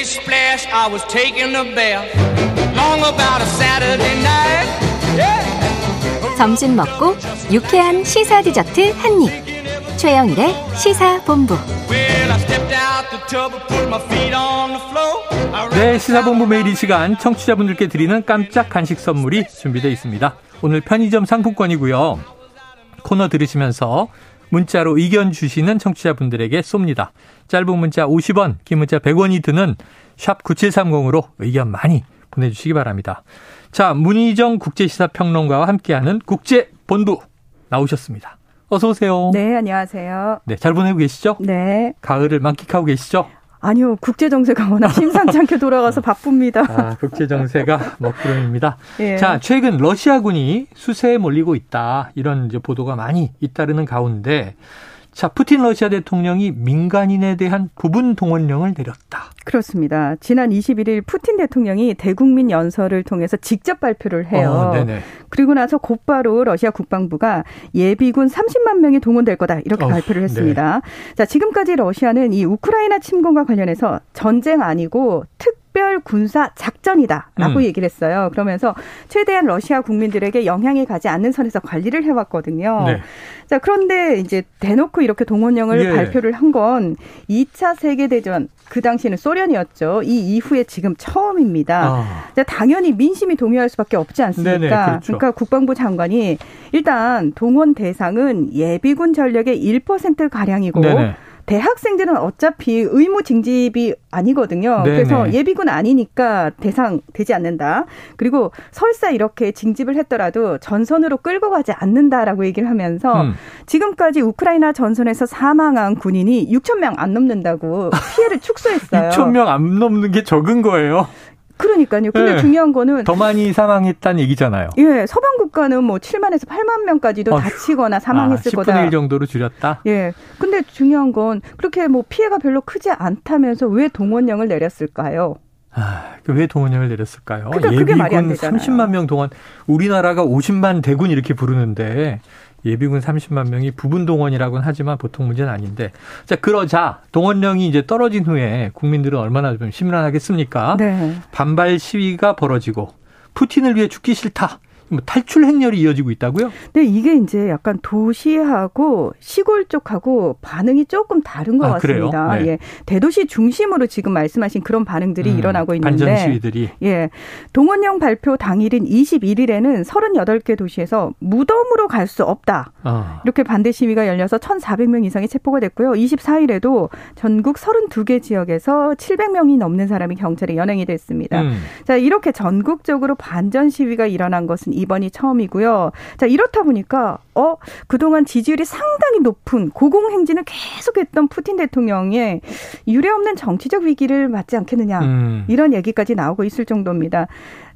Splish splash, I was taking a bath. Long about a Saturday night. Yeah. 점심 먹고 유쾌한 시사 디저트 한 입. 최영일의 시사 본부. Well, I stepped out the tub and put my feet on the floor. I 네, 시사본부 매일 이 시간 청취자분들께 드리는 깜짝 간식 선물이 준비되어 있습니다. 오늘 편의점 상품권이고요. 코너 들으시면서 문자로 의견 주시는 청취자분들에게 쏩니다. 짧은 문자 50원, 긴 문자 100원이 드는 샵 9730으로 의견 많이 보내주시기 바랍니다. 자, 문희정 국제시사평론가와 함께하는 국제본부 나오셨습니다. 어서 오세요. 네, 안녕하세요. 네, 잘 보내고 계시죠? 네. 가을을 만끽하고 계시죠? 아니요, 국제 정세가 워낙 심상치 않게 돌아가서 바쁩니다. 아, 국제 정세가 먹구름입니다. 예. 자, 최근 러시아군이 수세에 몰리고 있다. 이런 이제 보도가 많이 잇따르는 가운데 자, 푸틴 러시아 대통령이 민간인에 대한 부분 동원령을 내렸다. 그렇습니다. 지난 21일 푸틴 대통령이 대국민 연설을 통해서 직접 발표를 해요. 어. 그리고 나서 곧바로 러시아 국방부가 예비군 30만 명이 동원될 거다 이렇게 어후, 발표를 했습니다. 자, 지금까지 러시아는 이 우크라이나 침공과 관련해서 전쟁 아니고 특 별 군사 작전이다라고 음. 얘기를 했어요. 그러면서 최대한 러시아 국민들에게 영향이 가지 않는 선에서 관리를 해왔거든요. 네. 자, 그런데 이제 대놓고 이렇게 동원령을 예. 발표를 한 건 2차 세계 대전 그 당시에는 소련이었죠. 이 이후에 지금 처음입니다. 아, 자, 당연히 민심이 동요할 수밖에 없지 않습니까? 네네, 그렇죠. 그러니까 국방부 장관이 일단 동원 대상은 예비군 전력의 1% 가량이고 네네. 대학생들은 어차피 의무 징집이 아니거든요. 네네. 그래서 예비군 아니니까 대상 되지 않는다. 그리고 설사 이렇게 징집을 했더라도 전선으로 끌고 가지 않는다라고 얘기를 하면서 음. 지금까지 우크라이나 전선에서 사망한 군인이 6천 명 안 넘는다고 피해를 축소했어요. 6천 명 안 넘는 게 적은 거예요. 그러니까요. 근데 네. 중요한 거는 더 많이 사망했다는 얘기잖아요. 예, 서방 국가는 뭐 7만에서 8만 명까지도 어휴. 다치거나 사망했을 아, 10분의 거다. 1 정도로 줄였다. 예. 근데 중요한 건 그렇게 뭐 피해가 별로 크지 않다면서 왜 동원령을 내렸을까요? 아, 그왜 동원령을 내렸을까요? 그러니까 그게 말이 안 되잖아요. 30만 명 동원, 우리나라가 50만 대군 이렇게 부르는데 예비군 30만 명이 부분 동원이라고는 하지만 보통 문제는 아닌데. 자, 그러자 동원령이 이제 떨어진 후에 국민들은 얼마나 좀 심란하겠습니까? 네. 반발 시위가 벌어지고 푸틴을 위해 죽기 싫다. 뭐 탈출 행렬이 이어지고 있다고요? 근데 이게 이제 약간 도시하고 시골 쪽하고 반응이 조금 다른 것 아? 같습니다. 네. 예. 대도시 중심으로 지금 말씀하신 그런 반응들이 음, 일어나고 있는데 반전 시위들이 예. 동원령 발표 당일인 21일에는 38개 도시에서 무덤으로 갈 수 없다. 어. 이렇게 반대 시위가 열려서 1,400명 이상이 체포가 됐고요. 24일에도 전국 32개 지역에서 700명이 넘는 사람이 경찰에 연행이 됐습니다. 음. 자, 이렇게 전국적으로 반전 시위가 일어난 것은 이번이 처음이고요. 자, 이렇다 보니까 어, 그동안 지지율이 상당히 높은 고공행진을 계속했던 푸틴 대통령의 유례없는 정치적 위기를 맞지 않겠느냐. 음. 이런 얘기까지 나오고 있을 정도입니다.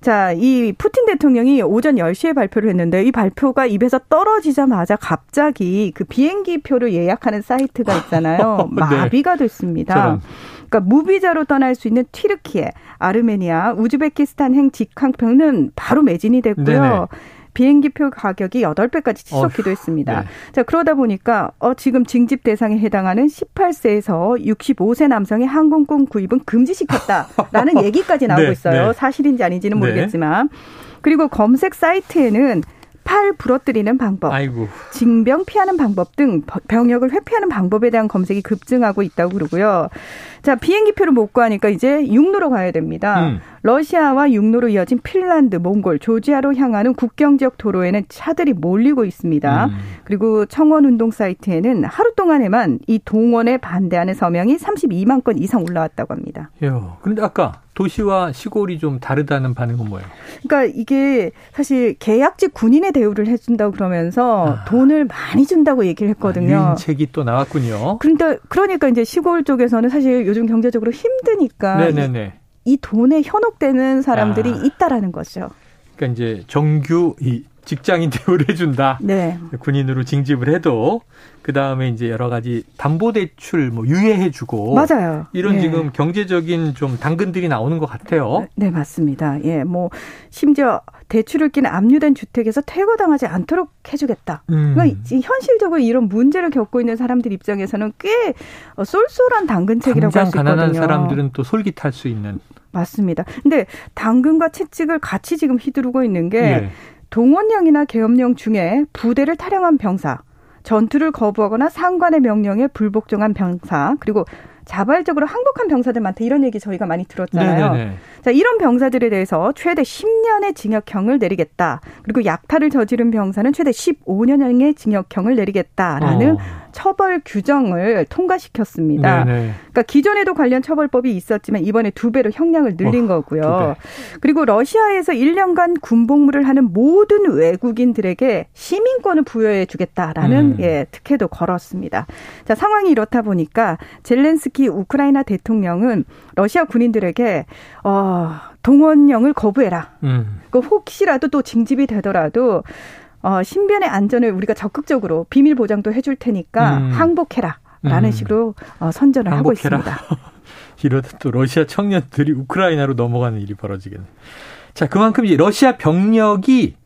자, 이 푸틴 대통령이 오전 10시에 발표를 했는데 이 발표가 입에서 떨어지자마자 갑자기 그 비행기 표를 예약하는 사이트가 있잖아요. 네. 마비가 됐습니다. 그러니까 무비자로 떠날 수 있는 튀르키예, 아르메니아, 우즈베키스탄행 직항표는 바로 매진이 됐고요. 네네. 비행기표 가격이 8배까지 치솟기도 어휴, 했습니다. 네. 자, 그러다 보니까 어 지금 징집 대상에 해당하는 18세에서 65세 남성의 항공권 구입은 금지시켰다라는 얘기까지 나오고 네, 있어요. 네. 사실인지 아닌지는 네. 모르겠지만. 그리고 검색 사이트에는 팔 부러뜨리는 방법, 아이고. 징병 피하는 방법 등 병역을 회피하는 방법에 대한 검색이 급증하고 있다고 그러고요. 자, 비행기표를 못 구하니까 이제 육로로 가야 됩니다. 음. 러시아와 육로로 이어진 핀란드, 몽골, 조지아로 향하는 국경 지역 도로에는 차들이 몰리고 있습니다. 음. 그리고 청원 운동 사이트에는 하루 동안에만 이 동원에 반대하는 서명이 32만 건 이상 올라왔다고 합니다. 요. 그런데 아까 도시와 시골이 좀 다르다는 반응은 뭐예요? 그러니까 이게 사실 계약직 군인의 대우를 해준다고 그러면서 아. 돈을 많이 준다고 얘기를 했거든요. 아, 유인책이 또 나왔군요. 그런데 그러니까 이제 시골 쪽에서는 사실 요즘 경제적으로 힘드니까 네네네. 이, 이 돈에 현혹되는 사람들이 아. 있다라는 거죠. 그러니까 이제 정규 이 직장인 대우를 해준다. 네. 군인으로 징집을 해도 그 다음에 이제 여러 가지 담보 대출 뭐 유예해주고 맞아요. 이런 예. 지금 경제적인 좀 당근들이 나오는 것 같아요. 네, 맞습니다. 예, 뭐 심지어 대출을 낀 압류된 주택에서 퇴거당하지 않도록 해주겠다. 음. 그러니까 이- 현실적으로 이런 문제를 겪고 있는 사람들 입장에서는 꽤 어, 쏠쏠한 당근책이라고 할수 가난한 있거든요. 사람들은 또 솔깃할 수 있는. 맞습니다. 근데 당근과 채찍을 같이 지금 휘두르고 있는 게 예. 동원령이나 계엄령 중에 부대를 탈영한 병사, 전투를 거부하거나 상관의 명령에 불복종한 병사, 그리고 자발적으로 항복한 병사들 많다 이런 얘기 저희가 많이 들었잖아요. 네네네. 자, 이런 병사들에 대해서 최대 10년의 징역형을 내리겠다. 그리고 약탈을 저지른 병사는 최대 15년의 징역형을 내리겠다라는 어. 처벌 규정을 통과시켰습니다. 네네. 그러니까 기존에도 관련 처벌법이 있었지만 이번에 두 배로 형량을 늘린 어, 거고요. 그리고 러시아에서 1년간 군복무를 하는 모든 외국인들에게 시민권을 부여해 주겠다라는 음. 예, 특혜도 걸었습니다. 자, 상황이 이렇다 보니까 젤렌스키 우크라이나 대통령은 러시아 군인들에게 어, 동원령을 거부해라. 음. 그 혹시라도 또 징집이 되더라도 어, 신변의 안전을 우리가 적극적으로 비밀 보장도 해줄 테니까 음. 항복해라 라는 음. 식으로 어, 선전을 하고 항복해라. 있습니다. 이러다 또 러시아 청년들이 우크라이나로 넘어가는 일이 벌어지겠네. 자, 그만큼 이제 러시아 병력이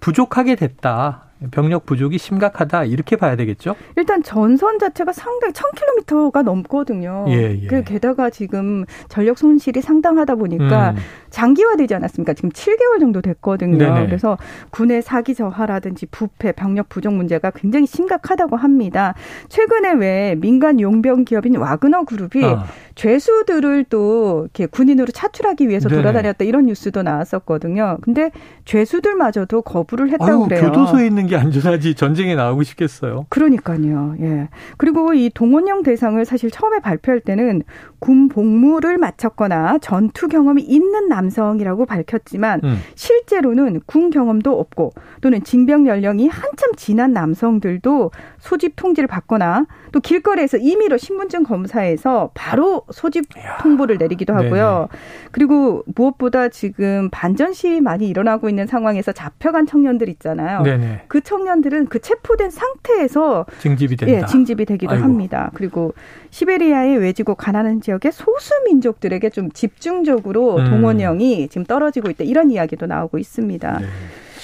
부족하게 됐다. 병력 부족이 심각하다. 이렇게 봐야 되겠죠? 일단 전선 자체가 상당히 1000km가 넘거든요. 예, 예. 그 게다가 지금 전력 손실이 상당하다 보니까 음. 장기화되지 않았습니까? 지금 7개월 정도 됐거든요. 네네. 그래서 군의 사기 저하라든지 부패, 병력 부족 문제가 굉장히 심각하다고 합니다. 최근에 왜 민간 용병 기업인 와그너 그룹이 아. 죄수들을 또 이렇게 군인으로 차출하기 위해서 네네. 돌아다녔다 이런 뉴스도 나왔었거든요. 근데 죄수들마저도 거부를 했다고 아유, 그래요. 교도소에 있는 게 안전하지 전쟁에 나가고 싶겠어요. 그러니까요. 예. 그리고 이 동원령 대상을 사실 처음에 발표할 때는 군 복무를 마쳤거나 전투 경험이 있는 남성이라고 밝혔지만 음. 실제로는 군 경험도 없고 또는 징병 연령이 한참 지난 남성들도 소집 통지를 받거나 또 길거리에서 임의로 신분증 검사에서 바로 소집 통보를 내리기도 하고요. 그리고 무엇보다 지금 반전 시위 많이 일어나고 있는 상황에서 잡혀간 청년들 있잖아요. 네네. 그 청년들은 그 체포된 상태에서 징집이 된다. 예, 징집이 되기도 아이고. 합니다. 그리고 시베리아의 외지고 가난한 지역의 소수 민족들에게 좀 집중적으로 음. 동원령이 지금 떨어지고 있다. 이런 이야기도 나오고 있습니다. 네,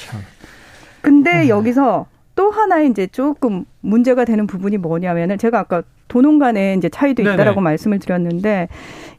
참. 근데 여기서 또 하나 이제 조금 문제가 되는 부분이 뭐냐면은 제가 아까 도농 간에 이제 차이도 네네. 있다라고 말씀을 드렸는데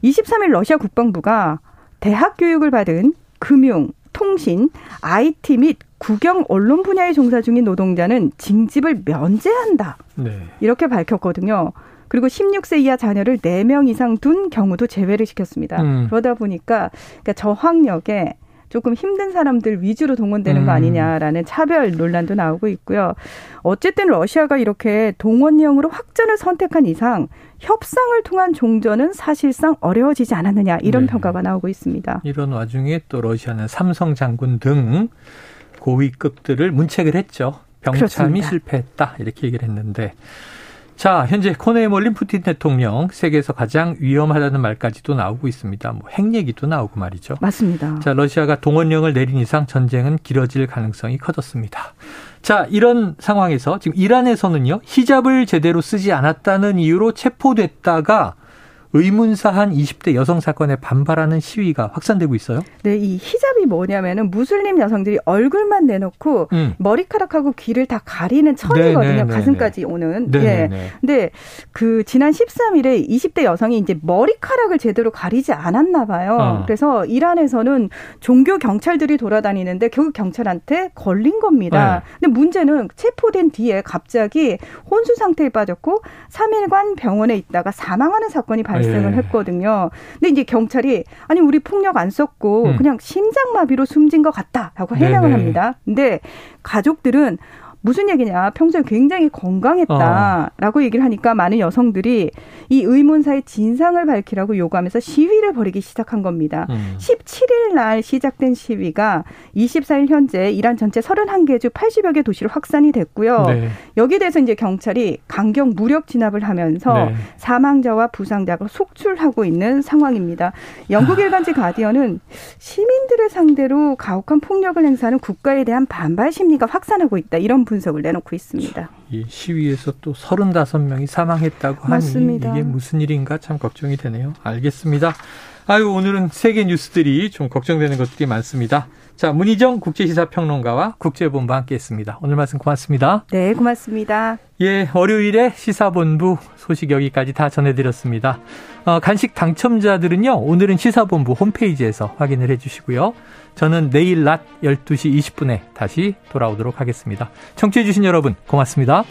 23일 러시아 국방부가 대학 교육을 받은 금융, 통신, IT 및 국영 언론 분야에 종사 중인 노동자는 징집을 면제한다. 네. 이렇게 밝혔거든요. 그리고 16세 이하 자녀를 4명 이상 둔 경우도 제외를 시켰습니다. 음. 그러다 보니까 그러니까 저학력에 조금 힘든 사람들 위주로 동원되는 음. 거 아니냐라는 차별 논란도 나오고 있고요. 어쨌든 러시아가 이렇게 동원령으로 확전을 선택한 이상 협상을 통한 종전은 사실상 어려워지지 않았느냐 이런 네. 평가가 나오고 있습니다. 이런 와중에 또 러시아는 삼성 장군 등 고위급들을 문책을 했죠. 병참이 그렇습니다. 실패했다 이렇게 얘기를 했는데 자 현재 코너에 몰린 푸틴 대통령 세계에서 가장 위험하다는 말까지도 나오고 있습니다. 뭐 핵 얘기도 나오고 말이죠. 맞습니다. 자 러시아가 동원령을 내린 이상 전쟁은 길어질 가능성이 커졌습니다. 자 이런 상황에서 지금 이란에서는요 히잡을 제대로 쓰지 않았다는 이유로 체포됐다가 의문사한 20대 여성 사건에 반발하는 시위가 확산되고 있어요. 네, 이 히잡이 뭐냐면은 무슬림 여성들이 얼굴만 내놓고 음. 머리카락하고 귀를 다 가리는 천이거든요. 네, 네, 네, 가슴까지 오는. 네, 예. 근데 그 지난 13일에 20대 여성이 이제 머리카락을 제대로 가리지 않았나 봐요. 어. 그래서 이란에서는 종교 경찰들이 돌아다니는데 결국 경찰한테 걸린 겁니다. 네. 근데 문제는 체포된 뒤에 갑자기 혼수 상태에 빠졌고 3일간 병원에 있다가 사망하는 사건이 발생 을 예. 했거든요. 근데 이제 경찰이 아니 우리 폭력 안 썼고 음. 그냥 심장마비로 숨진 것 같다라고 해명을 네네. 합니다. 근데 가족들은 무슨 얘기냐? 평소에 굉장히 건강했다라고 어. 얘기를 하니까 많은 여성들이 이 의문사의 진상을 밝히라고 요구하면서 시위를 벌이기 시작한 겁니다. 음. 17일 날 시작된 시위가 24일 현재 이란 전체 31개 주 80여 개 도시로 확산이 됐고요. 네. 여기에 대해서 이제 경찰이 강경 무력 진압을 하면서 네. 사망자와 부상자가 속출하고 있는 상황입니다. 영국 일간지 가디언은 시민들을 상대로 가혹한 폭력을 행사하는 국가에 대한 반발 심리가 확산하고 있다. 이런 분 석을 내놓고 있습니다. 이 시위에서 또 35명이 사망했다고 하니 이게 무슨 일인가 참 걱정이 되네요. 알겠습니다. 아유, 오늘은 세계 뉴스들이 좀 걱정되는 것들이 많습니다. 자, 문희정 국제시사평론가와 국제본부 함께 했습니다. 오늘 말씀 고맙습니다. 네, 고맙습니다. 예, 월요일에 시사본부 소식 여기까지 다 전해드렸습니다. 어, 간식 당첨자들은요, 오늘은 시사본부 홈페이지에서 확인을 해주시고요. 저는 내일 낮 12시 20분에 다시 돌아오도록 하겠습니다. 청취해주신 여러분, 고맙습니다.